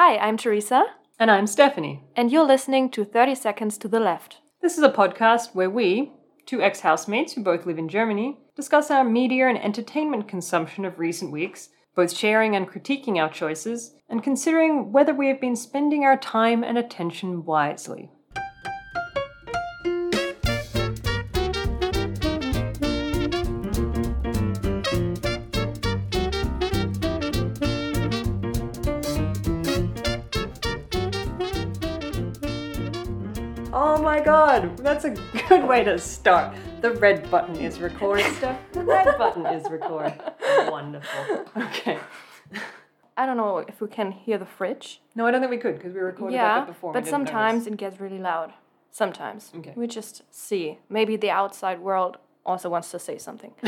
Hi, I'm Teresa, And I'm Stephanie. and you're listening to 30 Seconds to the Left. This is a podcast where we, two ex housemates who both live in Germany, discuss our media and entertainment consumption of recent weeks, both sharing and critiquing our choices, and considering whether we have been spending our time and attention wisely. God, that's a good way to start. The red button is record, Steph. The red button is record. Wonderful. Okay. I don't know if we can hear the fridge. No, I don't think we could because we recorded yeah, that before. but sometimes notice. it gets really loud. Sometimes. Okay. We just see. Maybe the outside world also wants to say something.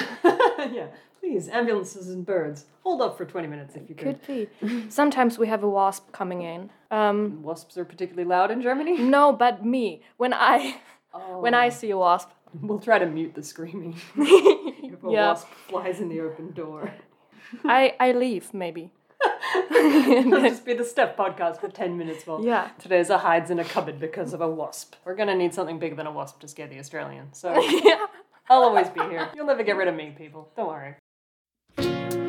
yeah, please, ambulances and birds. Hold up for 20 minutes if you could. Could be. Sometimes we have a wasp coming in. Um, Wasps are particularly loud in Germany. no, but me. When I when I see a wasp. We'll try to mute the screaming if a Yeah. wasp flies in the open door. I I leave maybe. It'll just be the Steph podcast for 10 minutes while Yeah. Teresa hides in a cupboard because of a wasp. We're gonna need something bigger than a wasp to scare the Australian. So yeah. I'll always be here. You'll never get rid of me, people. Don't worry.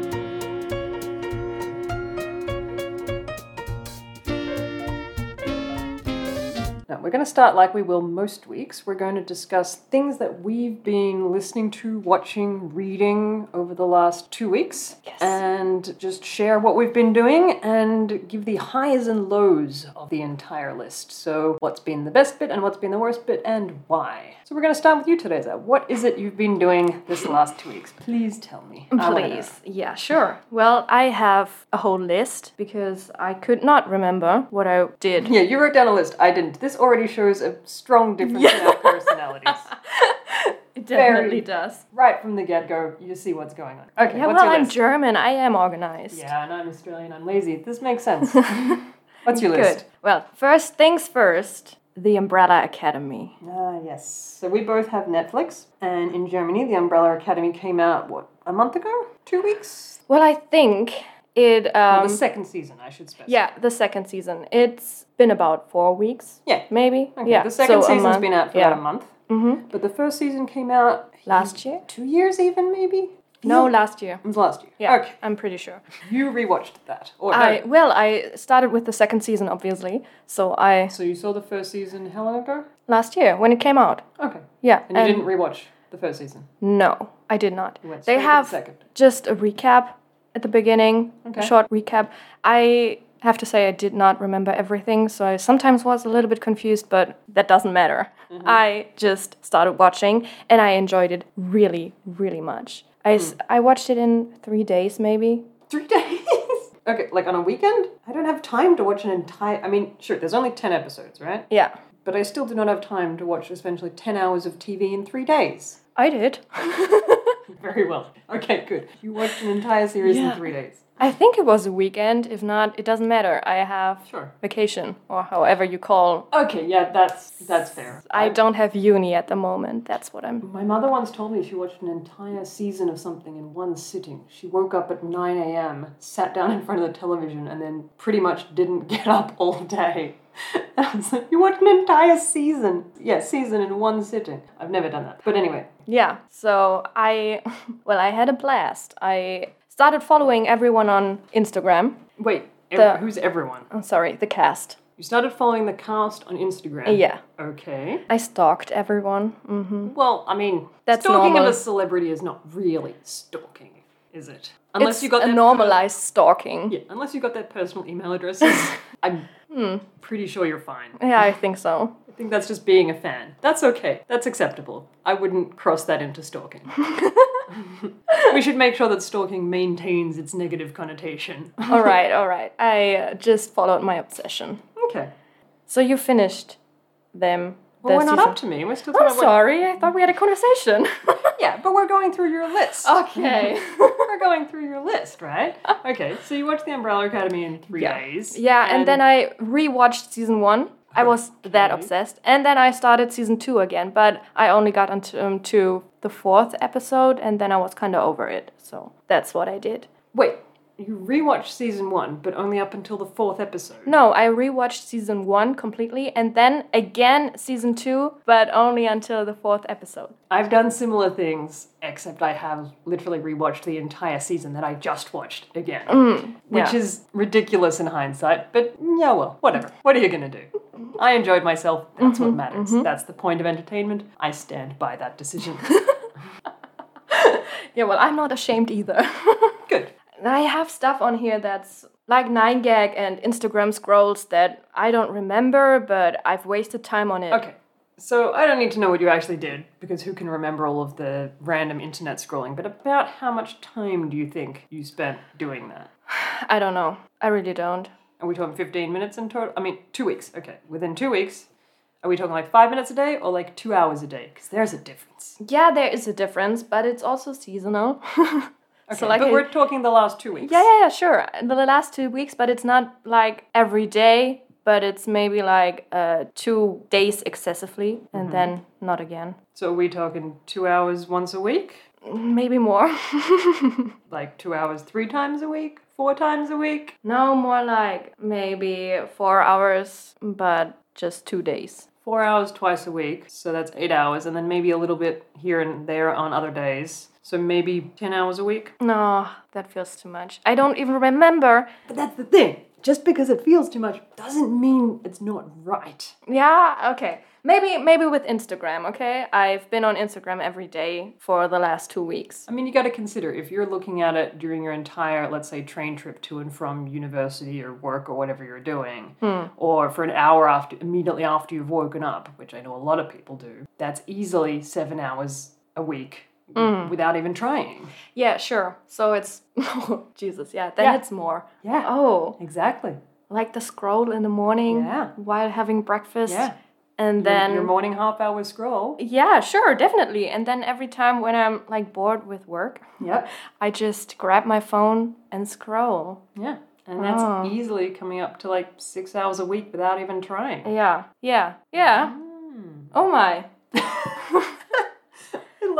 We're going to start like we will most weeks. We're going to discuss things that we've been listening to, watching, reading over the last two weeks. Yes. And just share what we've been doing and give the highs and lows of the entire list. So, what's been the best bit and what's been the worst bit and why. So, we're going to start with you, Teresa. What is it you've been doing this last two weeks? Please tell me. I wanna know. Please. Yeah, sure. Well, I have a whole list because I could not remember what I did. Yeah, you wrote down a list. I didn't. This already shows a strong difference in our personalities. It Very- does. Right from the get go, you see what's going on. Okay, Yeah, what's well, I'm? German. I am organized. yeah, and I'm Australian. I'm lazy. This makes sense. what's your Good. list? Well, first things first, the Umbrella Academy. Ah, yes. So we both have Netflix, and in Germany, the Umbrella Academy came out what a month ago, two weeks. Well, I think it. Well, Um, the second season, I should specify. yeah, the second season. It's been about four weeks. Yeah. Maybe. Okay, Yeah. the second so season's been out for yeah. about a month, Mm-hmm. but the first season came out Last year? two years, even maybe. No, last year. it was last year. Yeah, Okay, I'm pretty sure. you rewatched that, or I no? well, I started with the second season, obviously. So I So you saw the first season how long ago? last year when it came out. Okay, Yeah, and you didn't rewatch the first season. No, I did not. They the have second. just a recap at the beginning, Okay. a short recap. I have to say I did not remember everything, so I sometimes was a little bit confused, but that doesn't matter. Mm-hmm. I just started watching and I enjoyed it really, really much. I, s- Hmm. I watched it in three days, maybe. Three days. okay, like on a weekend, I don't have time to watch an entire. I mean, sure, there's only ten episodes, right? Yeah, But I still do not have time to watch essentially ten hours of TV in three days. I did. Very well. Okay, good. You watched an entire series in three days. I think it was a weekend. If not, it doesn't matter. I have Sure. vacation, or however you call. Okay, yeah, that's that's fair. I don't have uni at the moment. That's what I'm. My mother once told me she watched an entire season of something in one sitting. She woke up at 9 a.m., sat down in front of the television, and then pretty much didn't get up all day. I was like, You watched an entire season? Yeah, season in one sitting. I've never done that. But anyway, Yeah, so I, well, I had a blast. I started following everyone on Instagram. wait, ev- The- who's everyone? I'm sorry, the cast. You started following the cast on Instagram. Yeah, Okay. I stalked everyone. hmm Well, I mean, That's stalking normal. of a celebrity is not really stalking, is it? Unless it's you got a normalized stalking. Yeah, unless you got their personal email addresses, I'm Hmm. pretty sure you're fine. Yeah, I think so. I think that's just being a fan. That's okay. That's acceptable. I wouldn't cross that into stalking. we should make sure that stalking maintains its negative connotation. all right, all right. I uh, just followed my obsession. Okay. So you finished them. Well, we're not season- up to me. We're still I'm sorry, I thought we had a conversation. Yeah, but we're going through your list. okay. we're going through your list, right? Okay, so you watched the Umbrella Academy in three Yeah. days. Yeah, and, then I rewatched season one. I was that obsessed, and then I started season two again. But I only got onto um, to the fourth episode, and then I was kind of over it. So that's what I did. Wait, you rewatched season one, but only up until the fourth episode. No, I rewatched season one completely and then again season two, but only until the fourth episode. I've done similar things, except I have literally rewatched the entire season that I just watched again. which Mm, yeah. is ridiculous in hindsight, but yeah, well, whatever. What are you gonna do? I enjoyed myself. That's Mm-hmm, what matters. That's the point of entertainment. I stand by that decision. Yeah, well, I'm not ashamed either. Good. I have stuff on here that's like 9gag and Instagram scrolls that I don't remember, but I've wasted time on it. Okay. So I don't need to know what you actually did, because who can remember all of the random internet scrolling, but about how much time do you think you spent doing that? I don't know. I really don't. Are we talking 15 minutes in total? I mean, two weeks. Okay. Within two weeks, are we talking like five minutes a day or like two hours a day? Because there's a difference. Yeah, there is a difference, but it's also seasonal. Okay, so like but we're talking the last two weeks. Yeah, yeah, yeah, sure. The last two weeks, but it's not like every day, but it's maybe like uh, two days excessively and then not again. So are we talking two hours once a week? Maybe more. Like two hours three times a week? Four times a week? no, more like maybe four hours, but just two days. Four hours twice a week, so that's eight hours, and then maybe a little bit here and there on other days. So maybe 10 hours a week? No, that feels too much. I don't even remember. But that's the thing. Just because it feels too much doesn't mean it's not right. Yeah, okay. Maybe maybe with Instagram, okay? I've been on Instagram every day for the last two weeks. I mean, you got to consider if you're looking at it during your entire, let's say, train trip to and from university or work or whatever you're doing, hmm. or for an hour after, immediately after you've woken up, which I know a lot of people do, that's easily seven hours a week hmm. without even trying. Yeah, sure. So it's oh, Jesus, yeah, then Yeah. it's more. Yeah, Oh, exactly. like the scroll in the morning Yeah. while having breakfast. Yeah. And then your morning half hour scroll. Yeah, sure, definitely. And then every time when I'm like bored with work, Yep. I just grab my phone and scroll. Yeah. And that's Oh. easily coming up to like six hours a week without even trying. Yeah, yeah, yeah. Mm. Oh my.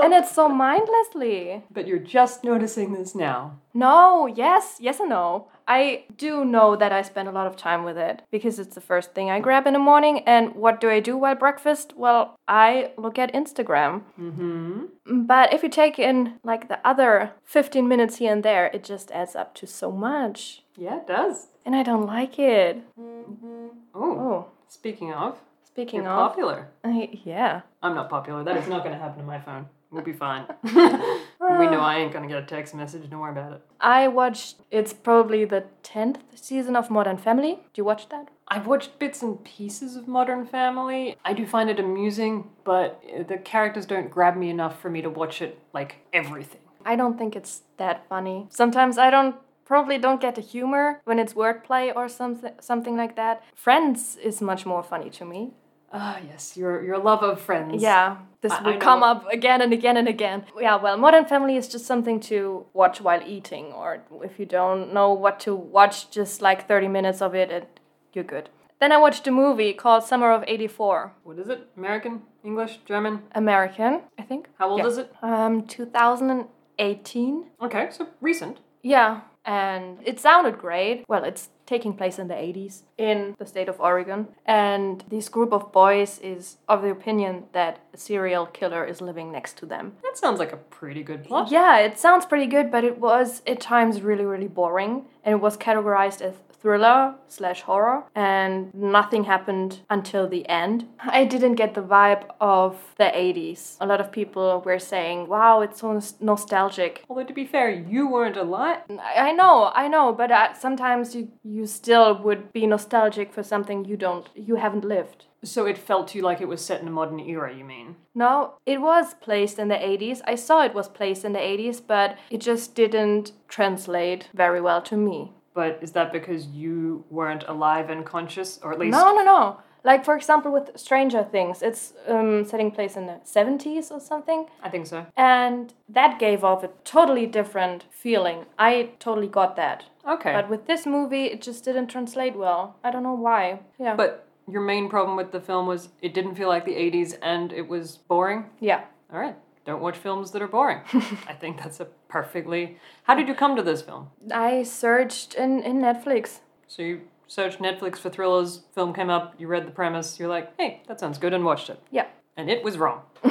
And it's so mindlessly. But you're just noticing this now. No, yes, yes and no. I do know that I spend a lot of time with it because it's the first thing I grab in the morning. And what do I do while breakfast? Well, I look at Instagram. Mm-hmm. But if you take in like the other 15 minutes here and there, it just adds up to so much. Yeah, it does. And I don't like it. Oh, Oh, speaking of, speaking you're of, popular. I- yeah. I'm not popular. That is not going to happen to my phone. We'll be fine. we know I ain't to get a text message. Don't worry about it. I watched, it's probably the 10th season of Modern Family. Do you watch that? I've watched bits and pieces of Modern Family. I do find it amusing, but the characters don't grab me enough for me to watch it like everything. I don't think it's that funny. Sometimes I don't probably don't get the humor when it's wordplay or something something like that. Friends is much more funny to me. Ah, yes, your your love of Friends. Yeah, this I- will come up again and again and again. Yeah, well, Modern Family is just something to watch while eating, or if you don't know what to watch, just like 30 minutes of it, and you're good. Then I watched a movie called Summer of 84. What is it? American, English, German? American, I think. How old Yeah. is it? Um, 2018. Okay, so recent. Yeah, and it sounded great. Well, it's taking place in the 80s in the state of Oregon. And this group of boys is of the opinion that a serial killer is living next to them. That sounds like a pretty good plot. Yeah, it sounds pretty good, but it was at times really, really boring. And it was categorized as thriller slash horror, and nothing happened until the end. I didn't get the vibe of the 80s. A lot of people were saying, wow, it's so nostalgic. Although to be fair, you weren't a lot. I know, I know, but uh, sometimes you, you still would be nostalgic for something you don't, you haven't lived. So it felt to you like it was set in a modern era, you mean? No, it was placed in the 80s. I saw it was placed in the 80s, but it just didn't translate very well to me. But is that because you weren't alive and conscious? Or at least. No, no, no. Like, for example, with Stranger Things, it's um, setting place in the 70s or something. I think so. And that gave off a totally different feeling. I totally got that. Okay. But with this movie, it just didn't translate well. I don't know why. Yeah. But your main problem with the film was it didn't feel like the 80s and it was boring? yeah. All right. Don't watch films that are boring. I think that's a perfectly. How did you come to this film? I searched in, in Netflix. So you searched Netflix for thrillers, film came up, you read the premise, you're like, hey, that sounds good, and watched it. Yeah. And it was wrong.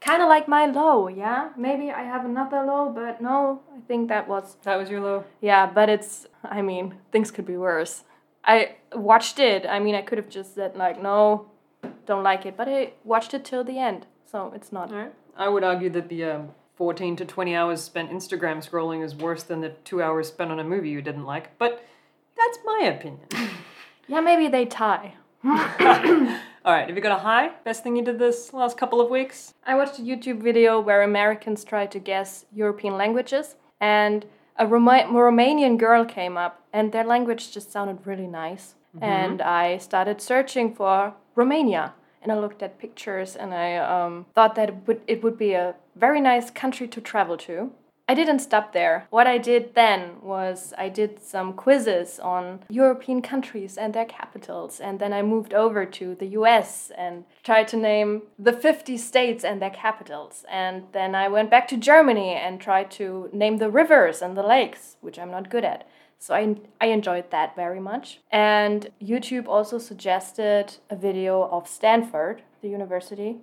Kind of like my low, yeah? Maybe I have another low, but no, I think that was. That was your low? Yeah, but it's. I mean, things could be worse. I watched it. I mean, I could have just said, like, no, don't like it, but I watched it till the end, so it's not. I would argue that the um, 14 to 20 hours spent Instagram scrolling is worse than the two hours spent on a movie you didn't like, but that's my opinion. Yeah, maybe they tie. Alright, have you got a high? Best thing you did this last couple of weeks? I watched a YouTube video where Americans tried to guess European languages, and a Roma- Romanian girl came up, and their language just sounded really nice. And I started searching for Romania, and I looked at pictures, and I um, thought that it would, it would be a very nice country to travel to. I didn't stop there. What I did then was I did some quizzes on European countries and their capitals, and then I moved over to the US and tried to name the 50 states and their capitals. And then I went back to Germany and tried to name the rivers and the lakes, which I'm not good at. So I, I enjoyed that very much. And YouTube also suggested a video of Stanford, the university,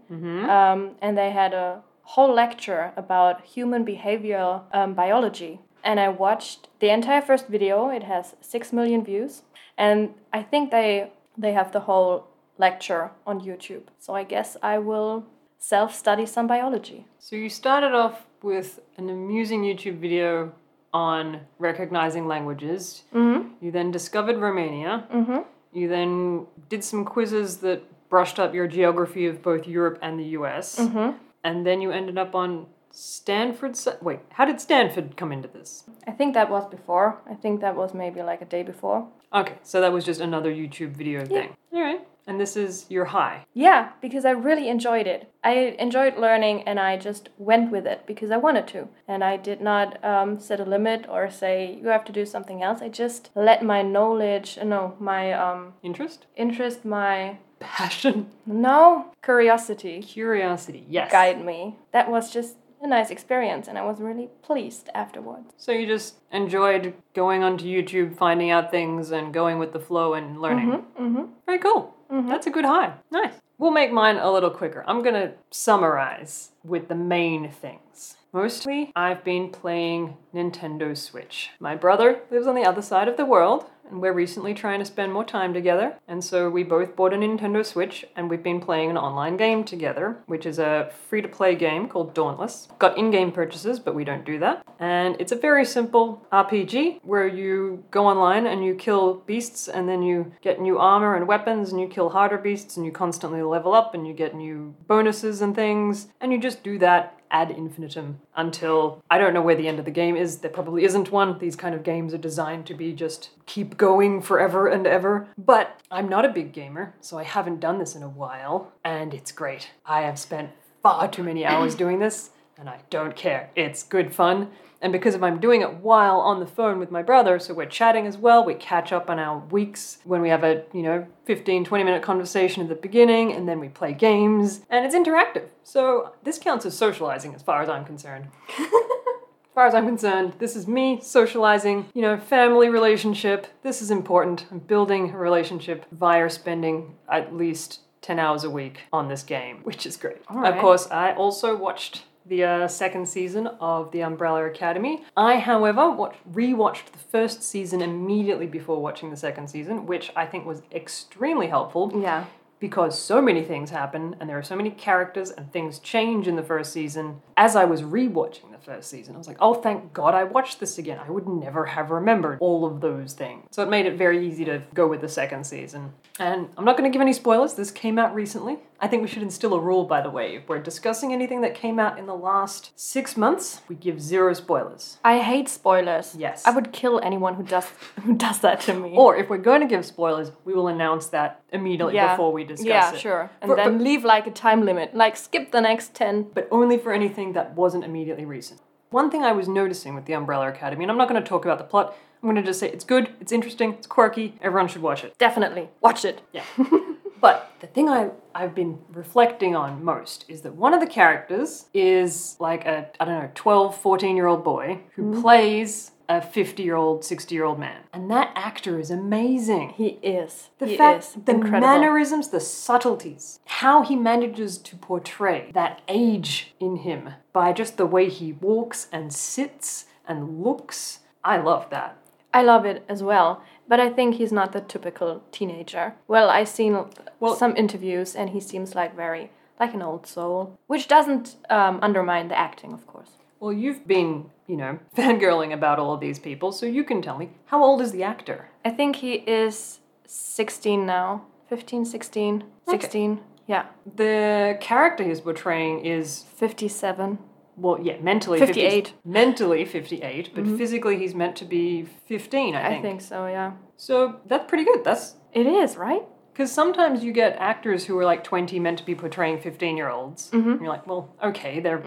um, and they had a whole lecture about human behavioral um, biology. And I watched the entire first video. It has six million views, and I think they they have the whole lecture on YouTube. So I guess I will self study some biology. So you started off with an amusing YouTube video on recognizing languages. Mm-hmm. You then discovered Romania. Mm-hmm. You then did some quizzes that brushed up your geography of both Europe and the US. Mm-hmm. And then you ended up on Stanford. Wait, how did Stanford come into this? I think that was before. I think that was maybe like a day before. Okay, so that was just another YouTube video thing. All right. And this is your high. Yeah, because I really enjoyed it. I enjoyed learning and I just went with it because I wanted to. And I did not um, set a limit or say, you have to do something else. I just let my knowledge, uh, no, my um, Interest? interest, my, Passion? no, curiosity Curiosity. Yes. guide me. That was just a nice experience and I was really pleased afterwards. So you just enjoyed going onto YouTube, finding out things, and going with the flow and learning. Mm-hmm. Very cool. That's a good high. Nice. We'll make mine a little quicker. I'm gonna summarize with the main things. Mostly, I've been playing Nintendo Switch. My brother lives on the other side of the world, and we're recently trying to spend more time together. And so we both bought a Nintendo Switch, and we've been playing an online game together, which is a free to play game called Dauntless. Got in game purchases, but we don't do that. And it's a very simple RPG where you go online and you kill beasts, and then you get new armor and weapons, and you kill harder beasts, and you constantly level up, and you get new bonuses and things, and you just do that ad infinitum until I don't know where the end of the game is. There probably isn't one. These kind of games are designed to be just keep going forever and ever. But I'm not a big gamer, so I haven't done this in a while, and it's great. I have spent far too many hours doing this, and I don't care. It's good fun. And because if I'm doing it while on the phone with my brother, so we're chatting as well, we catch up on our weeks when we have a, you know, 15, 20 minute conversation at the beginning, and then we play games, and it's interactive. So this counts as socializing as far as I'm concerned. As far as I'm concerned, this is me socializing, you know, family relationship. This is important. I'm building a relationship via spending at least 10 hours a week on this game, which is great. Of course, I also watched the uh, second season of The Umbrella Academy. I, however, re-watched rewatched the first season immediately before watching the second season, which I think was extremely helpful Yeah. because so many things happen and there are so many characters and things change in the first season. As I was rewatching the first season, I was like, oh, thank God I watched this again. I would never have remembered all of those things. So it made it very easy to go with the second season. And I'm not going to give any spoilers, this came out recently. I think we should instill a rule, by the way. If we're discussing anything that came out in the last six months, we give zero spoilers. I hate spoilers. Yes. I would kill anyone who does who does that to me. Or if we're going to give spoilers, we will announce that immediately yeah. before we discuss yeah, it. Yeah, sure. And For- then leave like a time limit. Like skip the next 10. but only for anything that wasn't immediately recent. One thing I was noticing with the Umbrella Academy, and I'm not going to talk about the plot, I'm going to just say it's good, it's interesting, it's quirky, everyone should watch it. Definitely. Watch it. Yeah. But the thing I, I've been reflecting on most is that one of the characters is like a, I don't know, 12, 14 year old boy who hmm. plays a 50 year old, 60 year old man. And that actor is amazing. He is. The he fact, is the incredible. mannerisms, the subtleties, how he manages to portray that age in him by just the way he walks and sits and looks. I love that. I love it as well, but I think he's not the typical teenager. Well, I've seen Well- some interviews, and he seems like very like an old soul, which doesn't um, undermine the acting, of course. Well, you've been, you know, fangirling about all of these people, so you can tell me how old is the actor? I think he is 16 now, 15, 16, 16. Yeah, The character he's portraying is, 57. well, yeah, mentally 58. 50, mentally 58, but mm-hmm. physically he's meant to be 15, I think. I think so. Yeah, So that's pretty good. That's it is right. Because sometimes you get actors who are like 20 meant to be portraying 15 year olds. Mm-hmm. You're like, well, okay, they're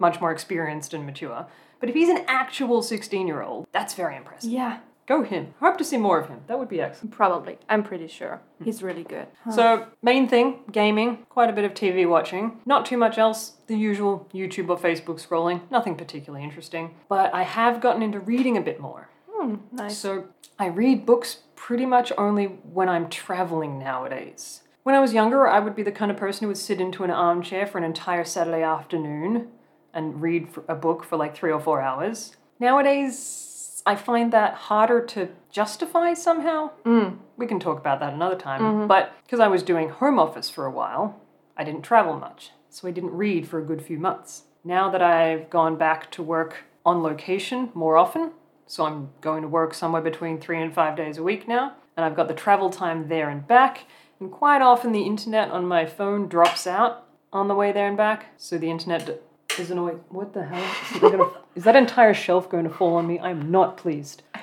much more experienced and mature. But if he's an actual 16 year old, that's very impressive. Yeah, Go him. Hope to see more of him. That would be excellent. probably. I'm pretty sure he's really good. So, main thing gaming, quite a bit of TV watching. Not too much else. The usual YouTube or Facebook scrolling. Nothing particularly interesting. But I have gotten into reading a bit more. Hmm, nice. So I read books pretty much only when I'm traveling nowadays. When I was younger, I would be the kind of person who would sit into an armchair for an entire Saturday afternoon and read a book for like three or four hours. Nowadays, I find that harder to justify somehow. Mm. We can talk about that another time. Mm-hmm. But because I was doing home office for a while, I didn't travel much, so I didn't read for a good few months. Now that I've gone back to work on location more often, so I'm going to work somewhere between three and five days a week now, and I've got the travel time there and back, and quite often the internet on my phone drops out on the way there and back, so the internet d- isn't always. What the hell? Is, that gonna- is that entire shelf going to fall on me? I'm not pleased.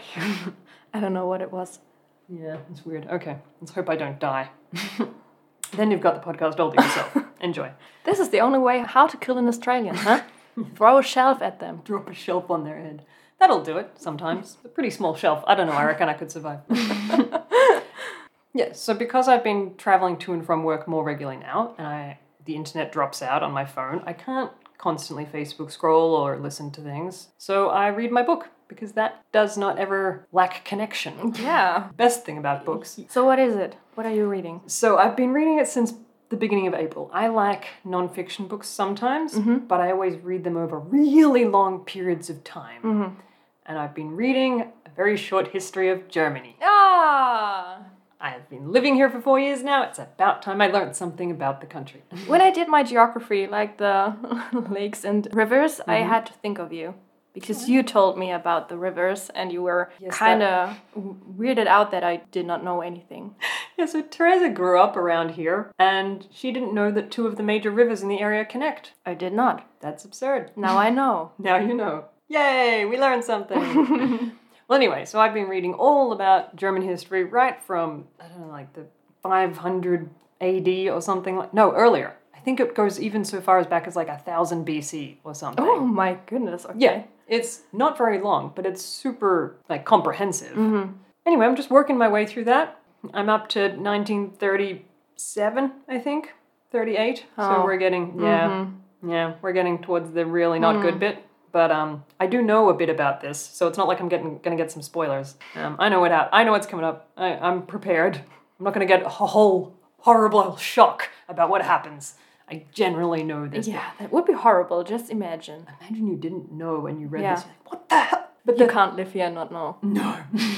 I don't know what it was. Yeah, it's weird. Okay, let's hope I don't die. then you've got the podcast all to yourself. Enjoy. This is the only way how to kill an Australian, huh? Throw a shelf at them. Drop a shelf on their head. That'll do it sometimes. A pretty small shelf. I don't know, I reckon I could survive. yeah, so because I've been traveling to and from work more regularly now, and I the internet drops out on my phone, I can't constantly Facebook scroll or listen to things. So I read my book because that does not ever lack connection. Yeah. Best thing about books. So what is it? What are you reading? So I've been reading it since the beginning of April. I like nonfiction books sometimes, mm-hmm. but I always read them over really long periods of time. Mm-hmm. And I've been reading a very short history of Germany. Ah. I have been living here for four years now. It's about time I learned something about the country. When I did my geography, like the lakes and rivers, I had to think of you because you told me about the rivers and you were Yes, kind of weirded out that I did not know anything. yeah, so Teresa grew up around here, and she didn't know that two of the major rivers in the area connect. I did not. That's absurd. Now I know. Now you know. Yay, we learned something. well, anyway, so I've been reading all about German history right from, I don't know, like the 500 AD or something like, no, earlier. I think it goes even so far as back as like 1000 BC or something. Oh my goodness. Okay. Yeah, it's not very long, but it's super, like, comprehensive. Mm-hmm. Anyway, I'm just working my way through that. I'm up to 1937, I think. 38. So Oh. we're getting, yeah, mm-hmm. yeah, we're getting towards the really not good mm. bit. But um, I do know a bit about this, so it's not like I'm getting gonna get some spoilers. Um, I know what hap- I know what's coming up. I, I'm prepared. I'm not gonna get a whole horrible shock about what happens. I generally know this. Yeah, that would be horrible. Just imagine. Imagine you didn't know when you read Yeah. this. You're like, what the hell? But You the, can't live here and not know. no,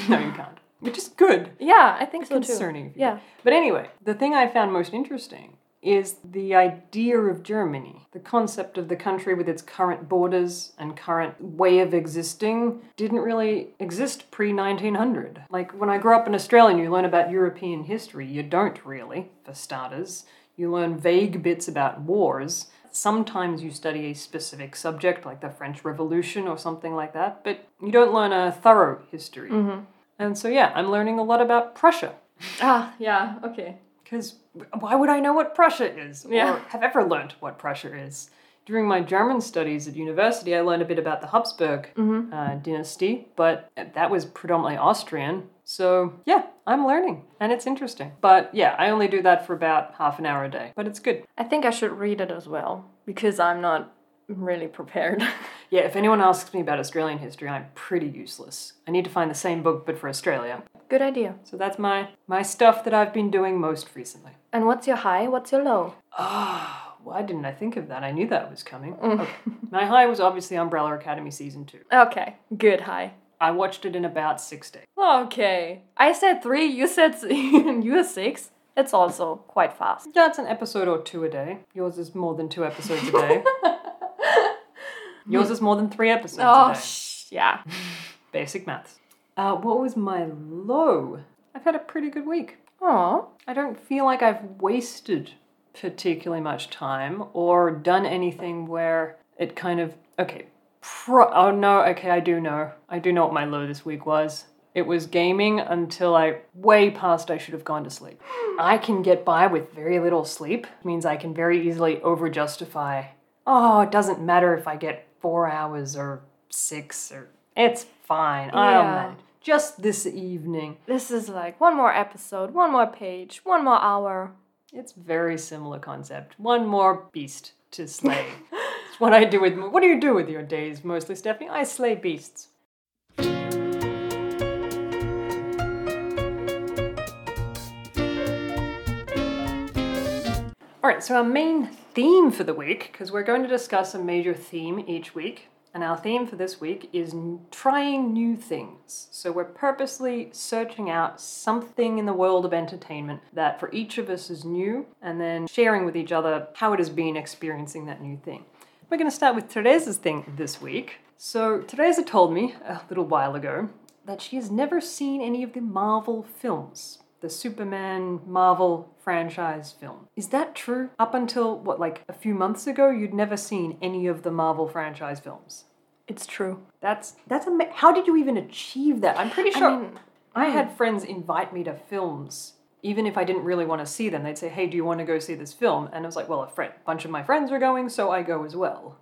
no, you can't. Which is good. Yeah, I think so too. Concerning. Yeah. But anyway, the thing I found most interesting is the idea of Germany. The concept of the country with its current borders and current way of existing didn't really exist pre 1900. Like when I grew up in Australia and you learn about European history, you don't really, for starters. You learn vague bits about wars. Sometimes you study a specific subject, like the French Revolution or something like that, but you don't learn a thorough history. And so, yeah, I'm learning a lot about Prussia. Ah, yeah. Okay. Because why would I know what Prussia is? Yeah. Or have ever learned what Prussia is? During my German studies at university, I learned a bit about the Habsburg uh, dynasty, but that was predominantly Austrian. So, yeah, I'm learning and it's interesting. But yeah, I only do that for about half an hour a day, but it's good. I think I should read it as well because I'm not really prepared. Yeah, if anyone asks me about Australian history, I'm pretty useless. I need to find the same book but for Australia. Good idea. So that's my my stuff that I've been doing most recently. And what's your high? What's your low? Ah, why didn't I think of that? I knew that was coming. Okay. My high was obviously Umbrella Academy season 2. Okay, good high. I watched it in about 6 days. Okay. I said three, you said you were six. It's also quite fast. That's an episode or two a day. Yours is more than two episodes a day. Yours is more than three episodes Oh, a day. sh- yeah. Basic maths. Uh, what was my low? I've had a pretty good week. Oh, I don't feel like I've wasted particularly much time or done anything where it kind of okay. Pro- oh no, okay, I do know. I do know what my low this week was. It was gaming until I way past I should have gone to sleep. I can get by with very little sleep. means I can very easily over justify. Oh, it doesn't matter if I get four hours or six or it's fine. I'll Yeah. manage. Just this evening. this is like one more episode, one more page, one more hour. It's very similar concept. One more beast to slay. it's what I do with. What do you do with your days mostly, Stephanie? I slay beasts. All right, so our main theme for the week, because we're going to discuss a major theme each week, and our theme for this week is trying new things. So we're purposely searching out something in the world of entertainment that for each of us is new, and then sharing with each other how it has been experiencing that new thing. We're going to start with Teresa's thing this week. So Teresa told me a little while ago that she has never seen any of the Marvel films the Superman Marvel franchise film. Is that true? Up until what, like a few months ago, you'd never seen any of the Marvel franchise films. It's true. That's that's ama- how did you even achieve that? I'm pretty sure I, mean, had friends invite me to films. Even if I didn't really want to see them, they'd say, "Hey, do you want to go see this film?" And I was like, "Well, a friend, bunch of my friends are going, so I go as well."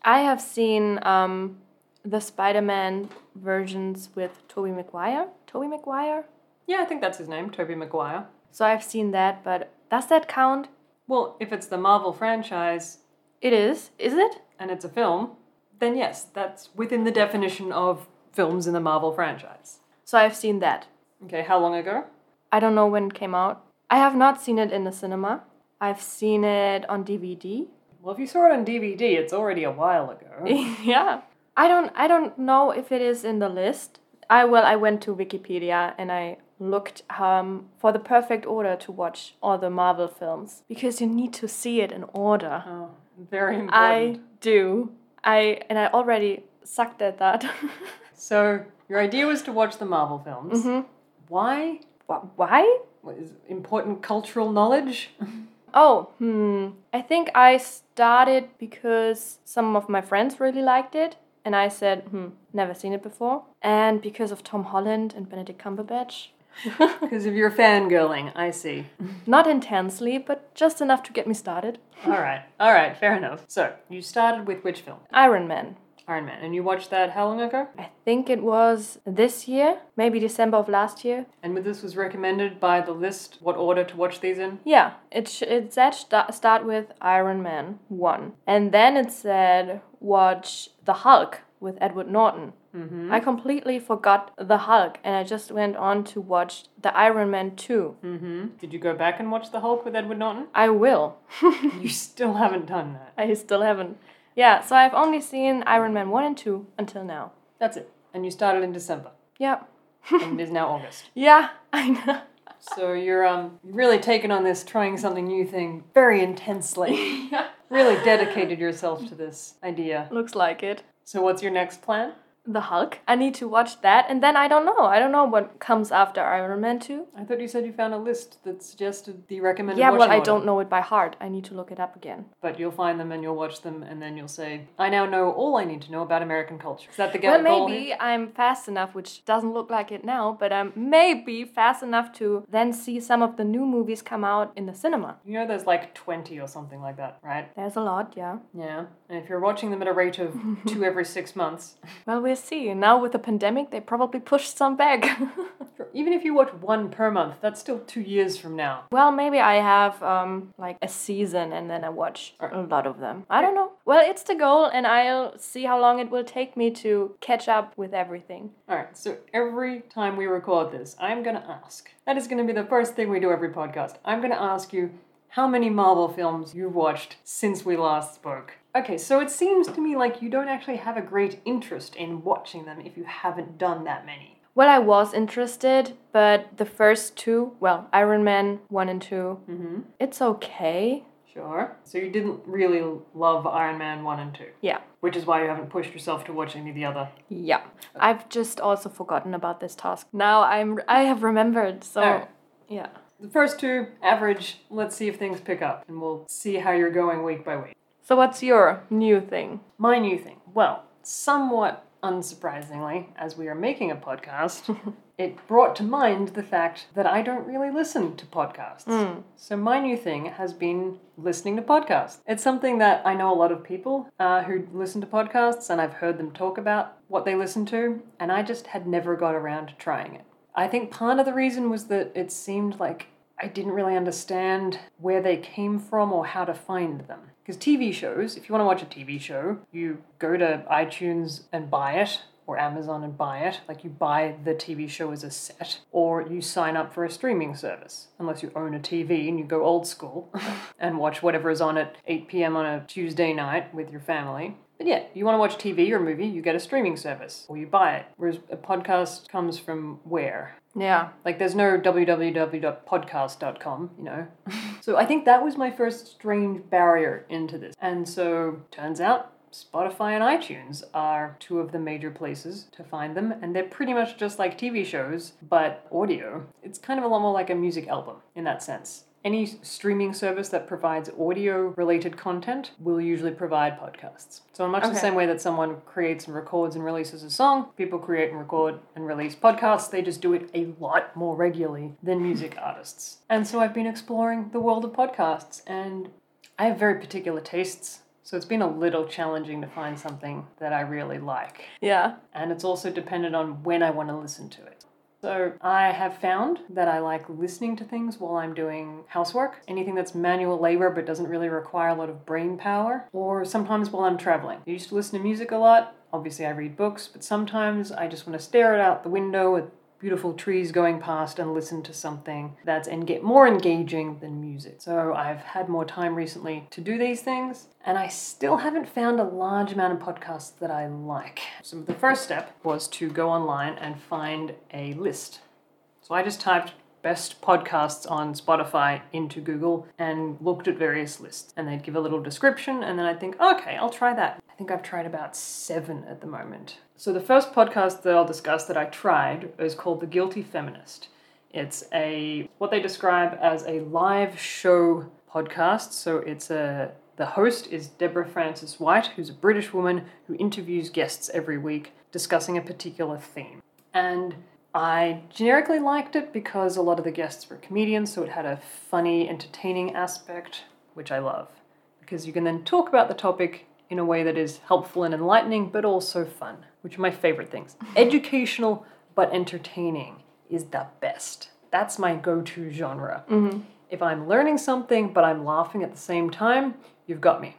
I have seen um, the Spider-Man versions with Tobey Maguire. Tobey Maguire. Yeah, I think that's his name, Tobey Maguire. So I've seen that, but does that count? Well, if it's the Marvel franchise It is. Is it? and it's a film, then yes, that's within the definition of films in the Marvel franchise. So I've seen that. Okay, how long ago? I don't know when it came out. I have not seen it in the cinema. I've seen it on DVD. Well, if you saw it on DVD, it's already a while ago. yeah. I don't I don't know if it is in the list. I well I went to Wikipedia and I looked um, for the perfect order to watch all the Marvel films because you need to see it in order. oh, very important. I do. I and I already sucked at that. So, your idea was to watch the Marvel films. Mm-hmm. Why? Wh- Why? What is important cultural knowledge? Oh, hmm. I think I started because some of my friends really liked it, and I said, hmm, never seen it before. And because of Tom Holland and Benedict Cumberbatch. Because of your fangirling, I see. Not intensely, but just enough to get me started. All right, all right, fair enough. So, you started with which film? Iron Man. Iron Man. And you watched that how long ago? I think it was this year, maybe December of last year. And this was recommended by the list, what order to watch these in? Yeah, it, sh- it said sta- start with Iron Man 1. And then it said watch The Hulk with Edward Norton. Mm-hmm. I completely forgot The Hulk and I just went on to watch The Iron Man 2. Mm-hmm. Did you go back and watch The Hulk with Edward Norton? I will. you still haven't done that. I still haven't. Yeah, so I've only seen Iron Man 1 and 2 until now. That's it. And you started in December. Yeah. and it is now August. Yeah, I know. So you're um really taken on this trying something new thing very intensely. yeah. really dedicated yourself to this idea. Looks like it. So what's your next plan? The Hulk. I need to watch that, and then I don't know. I don't know what comes after Iron Man 2. I thought you said you found a list that suggested the recommended Yeah, well, I order. don't know it by heart. I need to look it up again. But you'll find them and you'll watch them and then you'll say, I now know all I need to know about American culture. Is that the Well, goal maybe here? I'm fast enough, which doesn't look like it now, but I'm maybe fast enough to then see some of the new movies come out in the cinema. You know there's like 20 or something like that, right? There's a lot, yeah. Yeah. And if you're watching them at a rate of two every six months, Well, see. Now with the pandemic, they probably pushed some back. even if you watch one per month, that's still two years from now. well, maybe I have um like a season and then I watch a lot of them. I don't know. Well, it's the goal, and I'll see how long it will take me to catch up with everything. Alright, so every time we record this, I'm gonna ask. That is gonna be the first thing we do every podcast. I'm gonna ask you how many Marvel films you've watched since we last spoke. Okay, so it seems to me like you don't actually have a great interest in watching them if you haven't done that many. Well, I was interested, but the first two, well, Iron Man 1 and 2, Mm-hmm. it's okay. Sure. So you didn't really love Iron Man 1 and 2, Yeah. which is why you haven't pushed yourself to watch any of the other. Yeah. I've just also forgotten about this task. Now I'm I have remembered. So Alright. yeah. The first two, average, let's see if things pick up, and we'll see how you're going week by week. So what's your new thing? My new thing. Well, somewhat unsurprisingly, as we are making a podcast, it brought to mind the fact that I don't really listen to podcasts. So my new thing has been listening to podcasts. It's something that I know a lot of people uh, who listen to podcasts, and I've heard them talk about what they listen to, and I just had never got around to trying it. I think part of the reason was that it seemed like I didn't really understand where they came from or how to find them. Because TV shows, if you want to watch a TV show, you go to iTunes and buy it, or Amazon and buy it. Like you buy the TV show as a set, or you sign up for a streaming service, unless you own a TV and you go old school and watch whatever is on at 8 p.m. on a Tuesday night with your family. But yeah, you want to watch TV or a movie, you get a streaming service, or you buy it. Whereas a podcast comes from where? Yeah. Like there's no www.podcast.com, you know. so I think that was my first strange barrier into this. And so turns out Spotify and iTunes are two of the major places to find them, and they're pretty much just like TV shows, but audio. It's kind of a lot more like a music album in that sense. Any streaming service that provides audio related content will usually provide podcasts. So, in much the same way that someone creates and records and releases a song, people create and record and release podcasts. They just do it a lot more regularly than music artists. And so, I've been exploring the world of podcasts, and I have very particular tastes. So, it's been a little challenging to find something that I really like Yeah. and it's also dependent on when I want to listen to it. So I have found that I like listening to things while I'm doing housework, anything that's manual labor but doesn't really require a lot of brain power, or sometimes while I'm traveling. I used to listen to music a lot. Obviously, I read books, but sometimes I just want to stare out the window with beautiful trees going past and listen to something that's and get more engaging than music. So I've had more time recently to do these things, and I still haven't found a large amount of podcasts that I like. So the first step was to go online and find a list. So I just typed best podcasts on Spotify into Google and looked at various lists. And they'd give a little description, and then I'd think, okay, I'll try that. I think I've tried about seven at the moment. So the first podcast that I'll discuss that I tried is called The Guilty Feminist. It's a what they describe as a live show podcast. So it's a the host is Deborah Frances-White, who's a British woman who interviews guests every week discussing a particular theme. And I generically liked it because a lot of the guests were comedians, so it had a funny, entertaining aspect, which I love. Because you can then talk about the topic in a way that is helpful and enlightening, but also fun, which are my favorite things. Educational but entertaining is the best. That's my go to genre. Mm-hmm. If I'm learning something but I'm laughing at the same time, you've got me.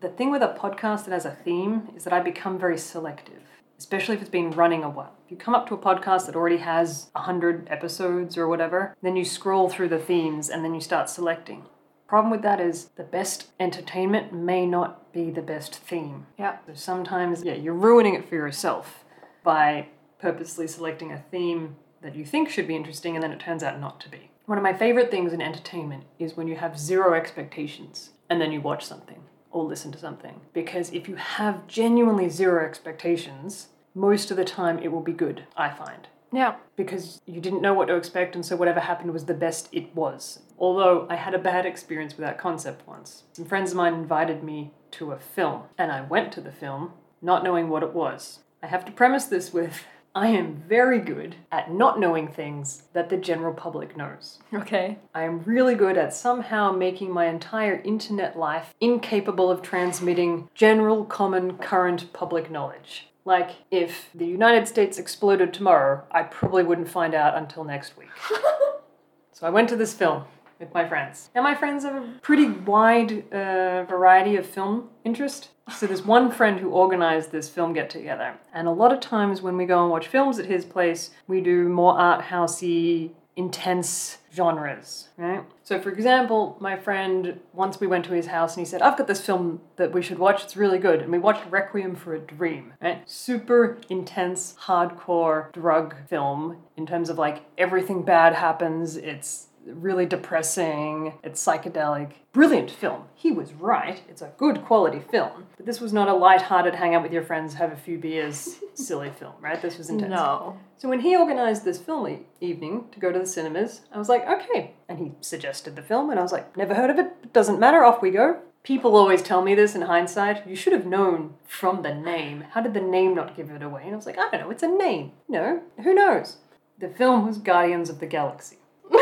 The thing with a podcast that has a theme is that I become very selective, especially if it's been running a while. If you come up to a podcast that already has 100 episodes or whatever, then you scroll through the themes and then you start selecting. Problem with that is the best entertainment may not be the best theme. Yeah. So sometimes, yeah, you're ruining it for yourself by purposely selecting a theme that you think should be interesting and then it turns out not to be. One of my favorite things in entertainment is when you have zero expectations and then you watch something or listen to something. Because if you have genuinely zero expectations, most of the time it will be good, I find. Yeah. Because you didn't know what to expect, and so whatever happened was the best it was. Although I had a bad experience with that concept once. Some friends of mine invited me to a film, and I went to the film not knowing what it was. I have to premise this with I am very good at not knowing things that the general public knows. Okay. I am really good at somehow making my entire internet life incapable of transmitting general, common, current public knowledge. Like, if the United States exploded tomorrow, I probably wouldn't find out until next week. so I went to this film with my friends. And my friends have a pretty wide uh, variety of film interest. So there's one friend who organized this film get together. And a lot of times when we go and watch films at his place, we do more art housey, intense genres, right? So for example, my friend once we went to his house and he said, "I've got this film that we should watch. It's really good." And we watched Requiem for a Dream, right? Super intense, hardcore drug film in terms of like everything bad happens. It's really depressing, it's psychedelic. Brilliant film. He was right. It's a good quality film. But this was not a light-hearted hang out with your friends, have a few beers, silly film, right? This was intense. No. So when he organized this film e- evening to go to the cinemas, I was like, okay. And he suggested the film, and I was like, never heard of it, but doesn't matter, off we go. People always tell me this in hindsight. You should have known from the name. How did the name not give it away? And I was like, I don't know, it's a name. You know, who knows? The film was Guardians of the Galaxy.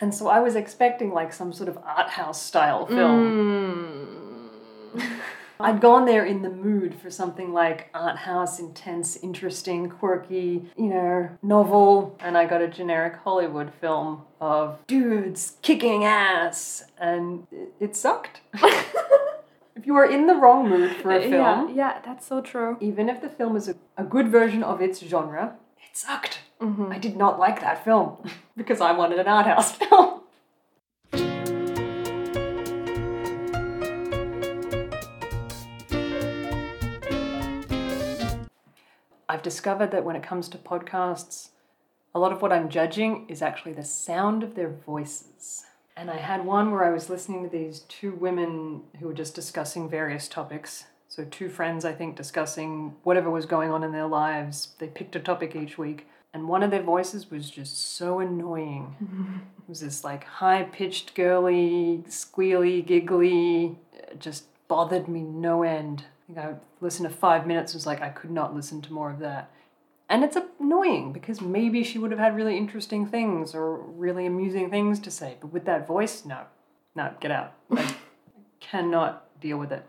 and so I was expecting like some sort of art house style film. Mm. I'd gone there in the mood for something like art house, intense, interesting, quirky, you know, novel, and I got a generic Hollywood film of dudes kicking ass, and it, it sucked. if you are in the wrong mood for a film, Yeah, yeah, that's so true. even if the film is a, a good version of its genre, it sucked. Mm-hmm. I did not like that film because I wanted an art house film. I've discovered that when it comes to podcasts, a lot of what I'm judging is actually the sound of their voices. And I had one where I was listening to these two women who were just discussing various topics. So, two friends, I think, discussing whatever was going on in their lives. They picked a topic each week. And one of their voices was just so annoying. it was this like high pitched, girly, squealy, giggly, it just bothered me no end. I think I listened to five minutes, was like, I could not listen to more of that. And it's annoying because maybe she would have had really interesting things or really amusing things to say. But with that voice, no. No, get out. I cannot deal with it.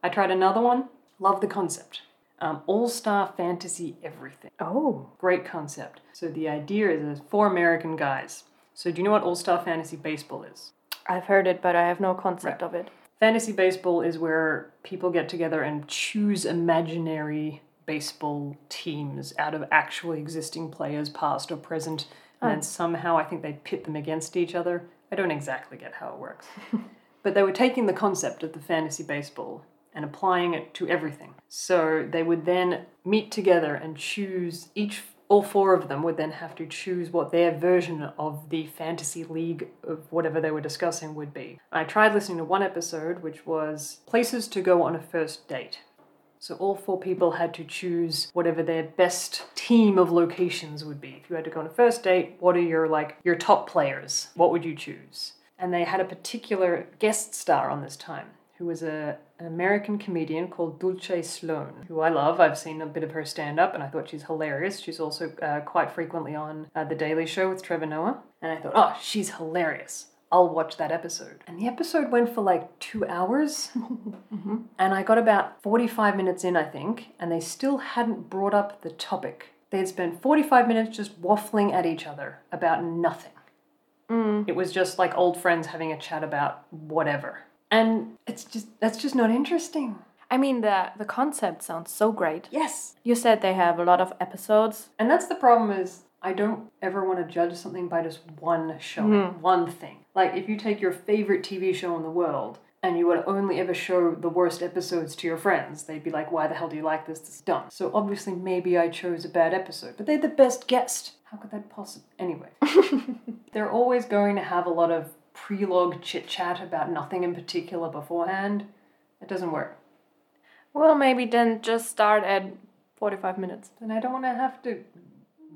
I tried another one. Love the concept. Um, All star fantasy everything. Oh. Great concept. So the idea is four American guys. So do you know what All Star Fantasy Baseball is? I've heard it, but I have no concept of it. Fantasy baseball is where people get together and choose imaginary baseball teams out of actually existing players, past or present, and then somehow I think they pit them against each other. I don't exactly get how it works. but they were taking the concept of the fantasy baseball and applying it to everything. So they would then meet together and choose each all four of them would then have to choose what their version of the fantasy league of whatever they were discussing would be. I tried listening to one episode which was places to go on a first date. So all four people had to choose whatever their best team of locations would be. If you had to go on a first date, what are your like your top players? What would you choose? And they had a particular guest star on this time who was a, an American comedian called Dulce Sloan, who I love. I've seen a bit of her stand up and I thought she's hilarious. She's also uh, quite frequently on uh, The Daily Show with Trevor Noah. And I thought, oh, she's hilarious. I'll watch that episode. And the episode went for like two hours. And I got about 45 minutes in, I think, and they still hadn't brought up the topic. They had spent 45 minutes just waffling at each other about nothing. It was just like old friends having a chat about whatever. And it's just, that's just not interesting. I mean, the the concept sounds so great. Yes. You said they have a lot of episodes. And that's the problem is I don't ever want to judge something by just one show, mm-hmm. one thing. Like if you take your favorite TV show in the world and you would only ever show the worst episodes to your friends, they'd be like, "Why the hell do you like this? This is dumb." So obviously maybe I chose a bad episode, but they're the best guest. How could that possibly? Anyway, they're always going to have a lot of prelogue chit chat about nothing in particular beforehand. It doesn't work. Well, maybe then just start at 45 minutes. And I don't want to have to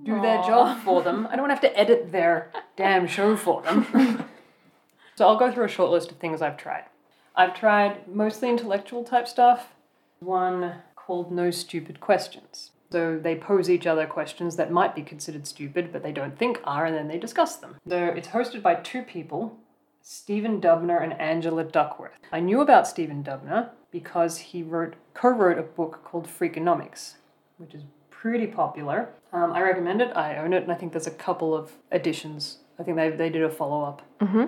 do their job for them. I don't want to have to edit their damn show for them. so I'll go through a short list of things I've tried. I've tried mostly intellectual type stuff. One called No Stupid Questions. So they pose each other questions that might be considered stupid, but they don't think are, and then they discuss them. So it's hosted by two people, Stephen Dubner and Angela Duckworth. I knew about Stephen Dubner because he wrote co-wrote a book called Freakonomics, which is pretty popular. Um, I recommend it. I own it, and I think there's a couple of editions. I think they, they did a follow up. Mm-hmm.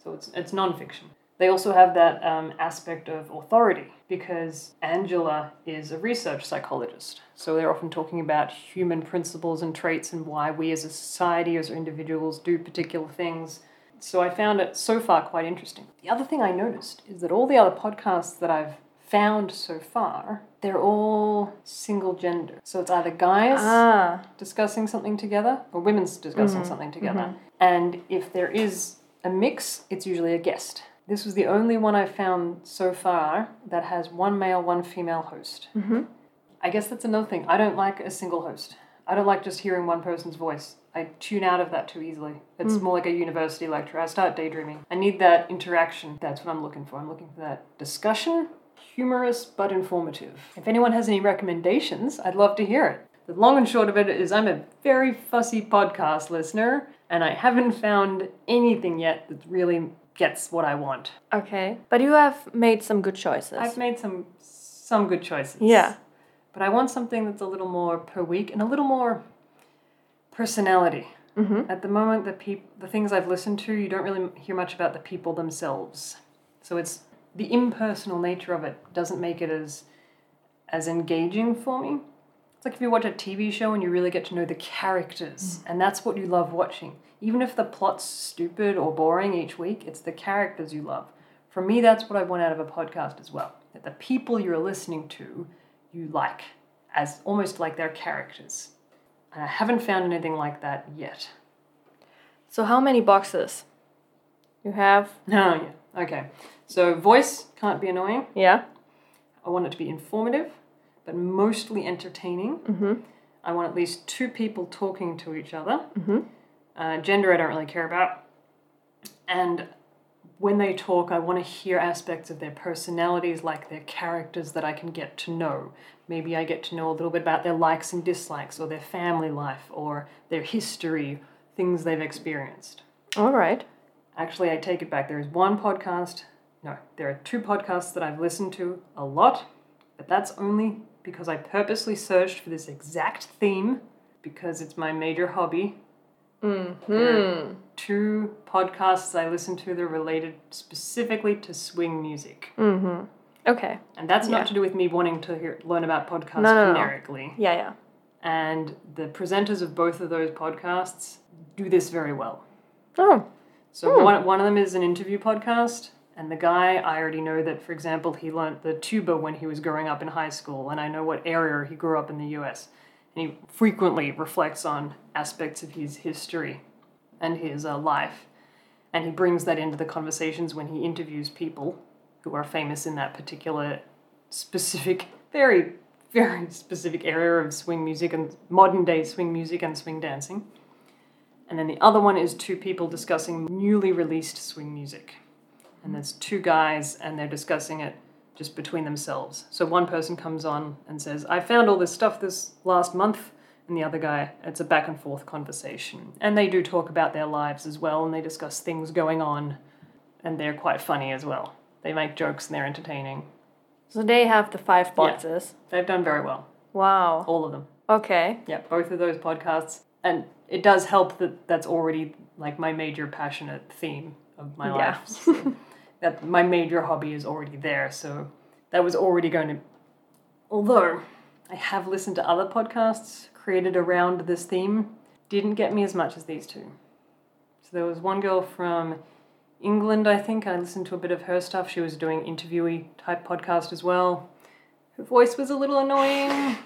So it's, it's nonfiction. They also have that um, aspect of authority because Angela is a research psychologist. So they're often talking about human principles and traits and why we as a society, as individuals, do particular things. So I found it so far quite interesting. The other thing I noticed is that all the other podcasts that I've found so far, they're all single gender. So it's either guys Ah. discussing something together or women's discussing something together. And if there is a mix, it's usually a guest. This was the only one I've found so far that has one male, one female host. Mhm. I guess that's another thing. I don't like a single host. I don't like just hearing one person's voice. I tune out of that too easily. It's mm. more like a university lecture. I start daydreaming. I need that interaction. That's what I'm looking for. I'm looking for that discussion, humorous but informative. If anyone has any recommendations, I'd love to hear it. The long and short of it is I'm a very fussy podcast listener, and I haven't found anything yet that really gets what I want. Okay. But you have made some good choices. I've made some some good choices. Yeah. But I want something that's a little more per week and a little more personality. Mm-hmm. At the moment, the peop- the things I've listened to, you don't really hear much about the people themselves. So it's the impersonal nature of it doesn't make it as as engaging for me. It's like if you watch a TV show and you really get to know the characters, and that's what you love watching. Even if the plot's stupid or boring each week, it's the characters you love. For me, that's what I want out of a podcast as well. That the people you're listening to, you like, as almost like their characters. And I haven't found anything like that yet. So how many boxes? You have? No, yeah. Okay. So voice can't be annoying. Yeah. I want it to be informative, but mostly entertaining. Mm-hmm. I want at least two people talking to each other. Mm-hmm. Uh, gender, I don't really care about. And when they talk, I want to hear aspects of their personalities, like their characters that I can get to know. Maybe I get to know a little bit about their likes and dislikes, or their family life, or their history, things they've experienced. All right. Actually, I take it back. There is one podcast. No, there are two podcasts that I've listened to a lot, but that's only because I purposely searched for this exact theme because it's my major hobby. Mm-hmm. Two podcasts I listen to that are related specifically to swing music. Mm-hmm. Okay. And that's Yeah. not to do with me wanting to hear, learn about podcasts No, no, no. generically. Yeah, yeah. And the presenters of both of those podcasts do this very well. Oh. So one, one of them is an interview podcast, and the guy I already know that, for example, he learnt the tuba when he was growing up in high school, and I know what area he grew up in the U.S. And he frequently reflects on aspects of his history and his uh, life, and he brings that into the conversations when he interviews people who are famous in that particular specific, very, very specific area of swing music and modern day swing music and swing dancing. And then the other one is two people discussing newly released swing music. And there's two guys, and they're discussing it just between themselves. So one person comes on and says, I found all this stuff this last month. And the other guy, it's a back and forth conversation. And they do talk about their lives as well, and they discuss things going on. And they're quite funny as well. They make jokes and they're entertaining. So they have the five boxes. They've done very well, Wow. all of them. Okay. Yeah, both of those podcasts. And it does help that that's already like my major passionate theme of my Yeah. life. So that my major hobby is already there. So that was already going to. Although I have listened to other podcasts created around this theme, didn't get me as much as these two. So there was one girl from England, I think. I listened to a bit of her stuff. She was doing interviewee type podcast as well. Her voice was a little annoying.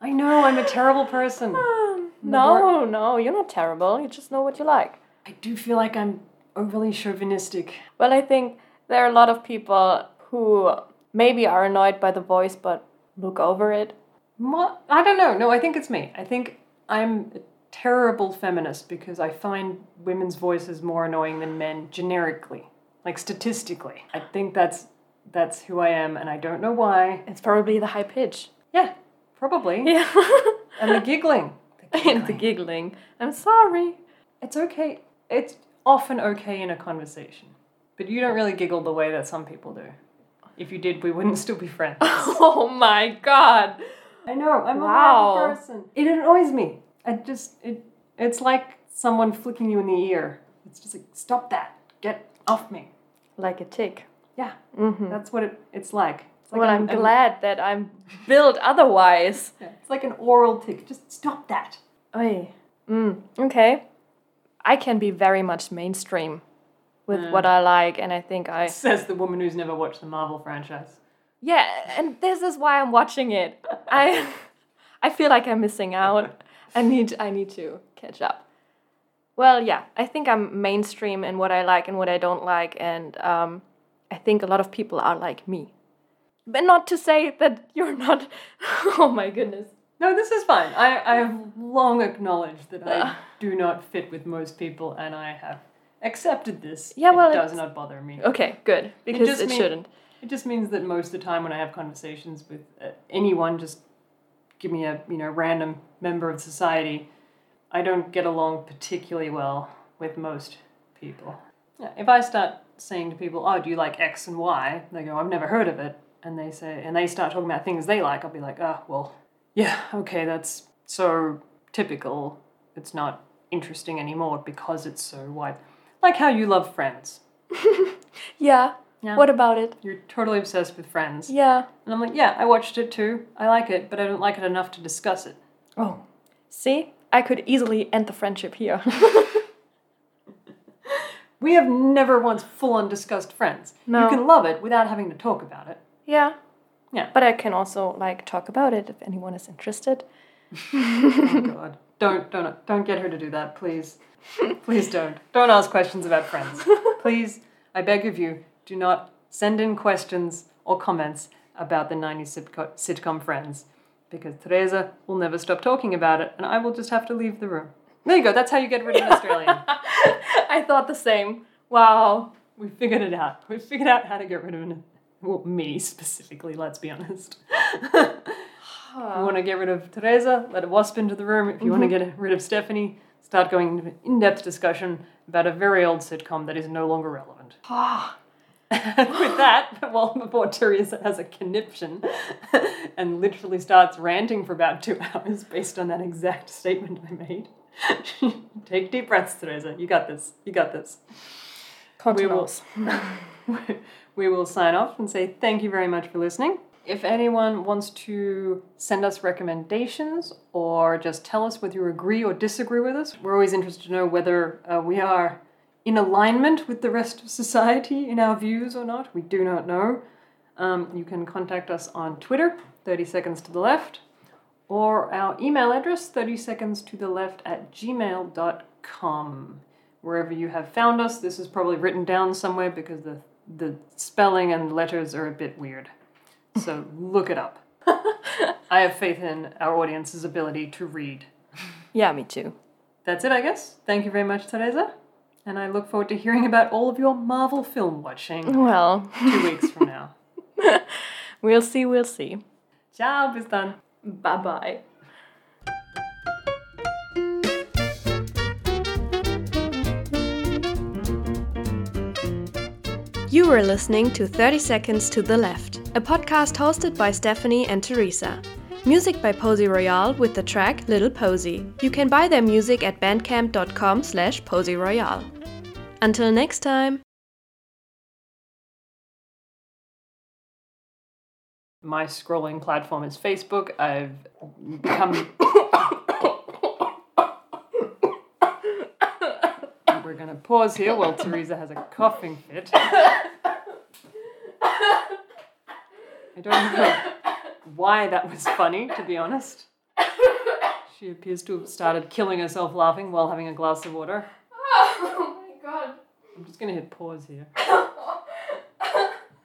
I know, I'm a terrible person. Um, no, no, you're not terrible. You just know what you like. I do feel like I'm overly chauvinistic. Well, I think there are a lot of people who maybe are annoyed by the voice but look over it. Mo- I don't know. No, I think it's me. I think I'm terrible feminist because I find women's voices more annoying than men generically, like statistically. I think that's that's who I am, and I don't know why. It's probably the high pitch. Yeah, probably. Yeah. And the giggling. The and the giggling. I'm sorry. It's okay. It's often okay in a conversation, but you don't really giggle the way that some people do. If you did, we wouldn't still be friends. Oh my god. I know. I'm Wow. a bad person. It annoys me. I just it. It's like someone flicking you in the ear. It's just like stop that. Get off me. Like a tick. Yeah, Mm-hmm. that's what it, it's like. It's like well, I'm an- glad that I'm built otherwise. yeah, it's like an oral tick. Just stop that. Oy. Mm, okay. I can be very much mainstream with what I like, and I think I. Says the woman who's never watched the Marvel franchise. Yeah, and this is why I'm watching it. I, I feel like I'm missing out. I need, I need to catch up. Well, yeah, I think I'm mainstream in what I like and what I don't like, and um, I think a lot of people are like me. But not to say that you're not. oh my goodness. No, this is fine. I, I have long acknowledged that I do not fit with most people, and I have accepted this. Yeah, well, it does not bother me. Okay, good because it, just mean- shouldn't. It just means that most of the time when I have conversations with uh, anyone, just give me a you know random member of society, I don't get along particularly well with most people. If I start saying to people, "Oh, do you like X and Y?" They go, "I've never heard of it," and they say, and they start talking about things they like. I'll be like, "Oh, well, yeah, okay, that's so typical. It's not interesting anymore because it's so wide." Like how you love Friends. Yeah. Yeah. What about it? You're totally obsessed with Friends. Yeah. And I'm like, yeah, I watched it too. I like it, but I don't like it enough to discuss it. Oh. See, I could easily end the friendship here. We have never once full on discussed Friends. No. You can love it without having to talk about it. yeah. Yeah. But I can also like talk about it if anyone is interested. Oh God. Don't don't don't get her to do that, please. Please don't. Don't ask questions about Friends. Please, I beg of you, do not send in questions or comments about the 90s sitcom Friends. Because Teresa will never stop talking about it, and I will just have to leave the room. There you go. That's how you get rid of an Australian. I thought the same. Wow. We figured it out. We figured out how to get rid of an. Well, me specifically, let's be honest. if you want to get rid of Teresa, let a wasp into the room. If you want to get rid of Stephanie, start going into an in depth discussion about a very old sitcom that is no longer relevant. Ah. With that, well, before Teresa has a conniption and literally starts ranting for about two hours based on that exact statement I made. Take deep breaths, Teresa. You got this. You got this. We will, we will sign off and say thank you very much for listening. If anyone wants to send us recommendations or just tell us whether you agree or disagree with us, we're always interested to know whether uh, we are in alignment with the rest of society in our views or not. We do not know. Um, you can contact us on Twitter, 30 seconds to the left, or our email address, 30 seconds to the left at gmail.com. Wherever you have found us, this is probably written down somewhere because the, the spelling and letters are a bit weird. So look it up. I have faith in our audience's ability to read. Yeah, me too. That's it, I guess. Thank you very much, Teresa. And I look forward to hearing about all of your Marvel film watching Well, two weeks from now. we'll see, we'll see. Ciao, bis dann. Bye bye. You were listening to 30 Seconds to the Left, a podcast hosted by Stephanie and Teresa. Music by Posy Royale with the track Little Posy. You can buy their music at bandcamp.com slash posyroyale. Until next time. My scrolling platform is Facebook. I've become. We're gonna pause here while Teresa has a coughing fit. I don't know why that was funny, to be honest. She appears to have started killing herself laughing while having a glass of water. Oh my god. I'm just gonna hit pause here.